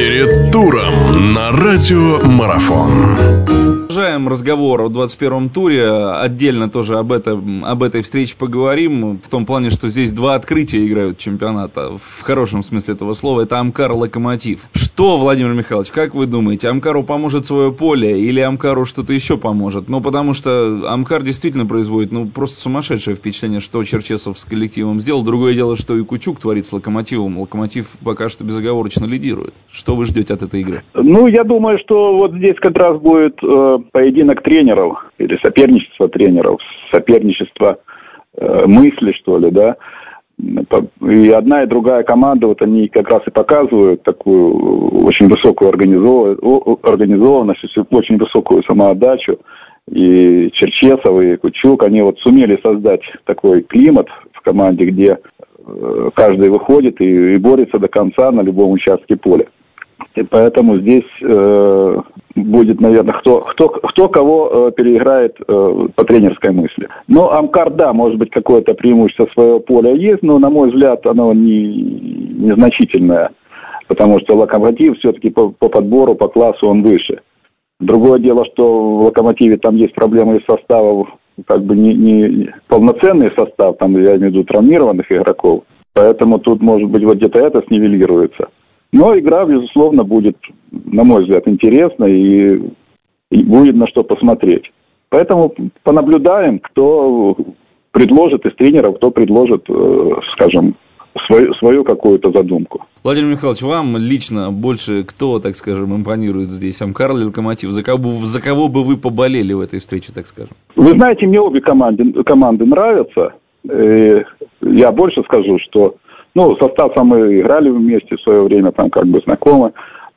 Перед туром на радио Марафон. Продолжаем разговор о 21-м туре. Отдельно тоже об, этом, об этой встрече поговорим. В том плане, что здесь два открытия играют чемпионата. В хорошем смысле этого слова. Это Амкар Локомотив. Что, Владимир Михайлович, как вы думаете, Амкару поможет свое поле или Амкару что-то еще поможет? Ну, потому что Амкар действительно производит ну, просто сумасшедшее впечатление, что Черчесов с коллективом сделал. Другое дело, что и Кучук творит с Локомотивом. Локомотив пока что безоговорочно лидирует. Что вы ждете от этой игры? Ну, я думаю, что вот здесь как раз будет э, поединок тренеров или соперничество тренеров, соперничество э, мысли, что ли, да. И одна и другая команда, вот они как раз и показывают такую очень высокую организованность, очень высокую самоотдачу. И Черчесов, и Кучук, они вот сумели создать такой климат в команде, где э, каждый выходит и, борется до конца на любом участке поля. И поэтому здесь э, будет, наверное, кто, кто, кто кого э, переиграет э, по тренерской мысли. Но Амкар, да, может быть, какое-то преимущество своего поля есть, но, на мой взгляд, оно не, незначительное, потому что Локомотив все-таки по, по подбору, по классу он выше. Другое дело, что в Локомотиве там есть проблемы из составов, как бы не, не полноценный состав, там я имею в виду травмированных игроков. Поэтому тут, может быть, вот где-то это снивелируется. Но игра, безусловно, будет, на мой взгляд, интересна и, и будет на что посмотреть. Поэтому понаблюдаем, кто предложит из тренеров, кто предложит, э, скажем, свою, свою какую-то задумку. Владимир Михайлович, вам лично больше кто, так скажем, импонирует здесь? Амкар или Локомотив? За кого, за кого бы вы поболели в этой встрече, так скажем? Вы знаете, мне обе команды, команды нравятся. И я больше скажу, что ну, со Стасом мы играли вместе в свое время, там как бы знакомы.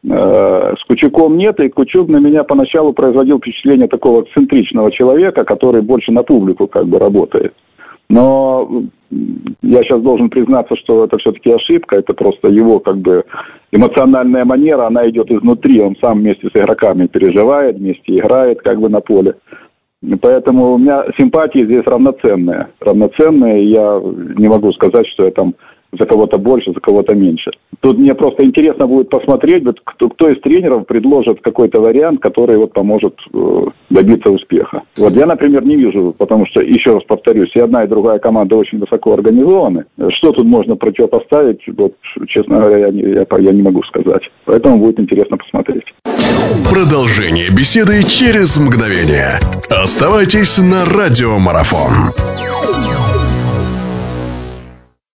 Э, с Кучуком нет, и Кучук на меня поначалу производил впечатление такого центричного человека, который больше на публику как бы работает. Но я сейчас должен признаться, что это все-таки ошибка, это просто его как бы эмоциональная манера, она идет изнутри, он сам вместе с игроками переживает, вместе играет как бы на поле. Поэтому у меня симпатии здесь равноценные. Равноценные, я не могу сказать, что я там за кого-то больше, за кого-то меньше. Тут мне просто интересно будет посмотреть, вот, кто, кто из тренеров предложит какой-то вариант, который вот поможет э, добиться успеха. Вот я, например, не вижу, потому что, еще раз повторюсь, и одна, и другая команда очень высоко организованы. Что тут можно противопоставить, вот, честно говоря, я не, я, я не могу сказать. Поэтому будет интересно посмотреть. Продолжение беседы через мгновение. Оставайтесь на радиомарафон.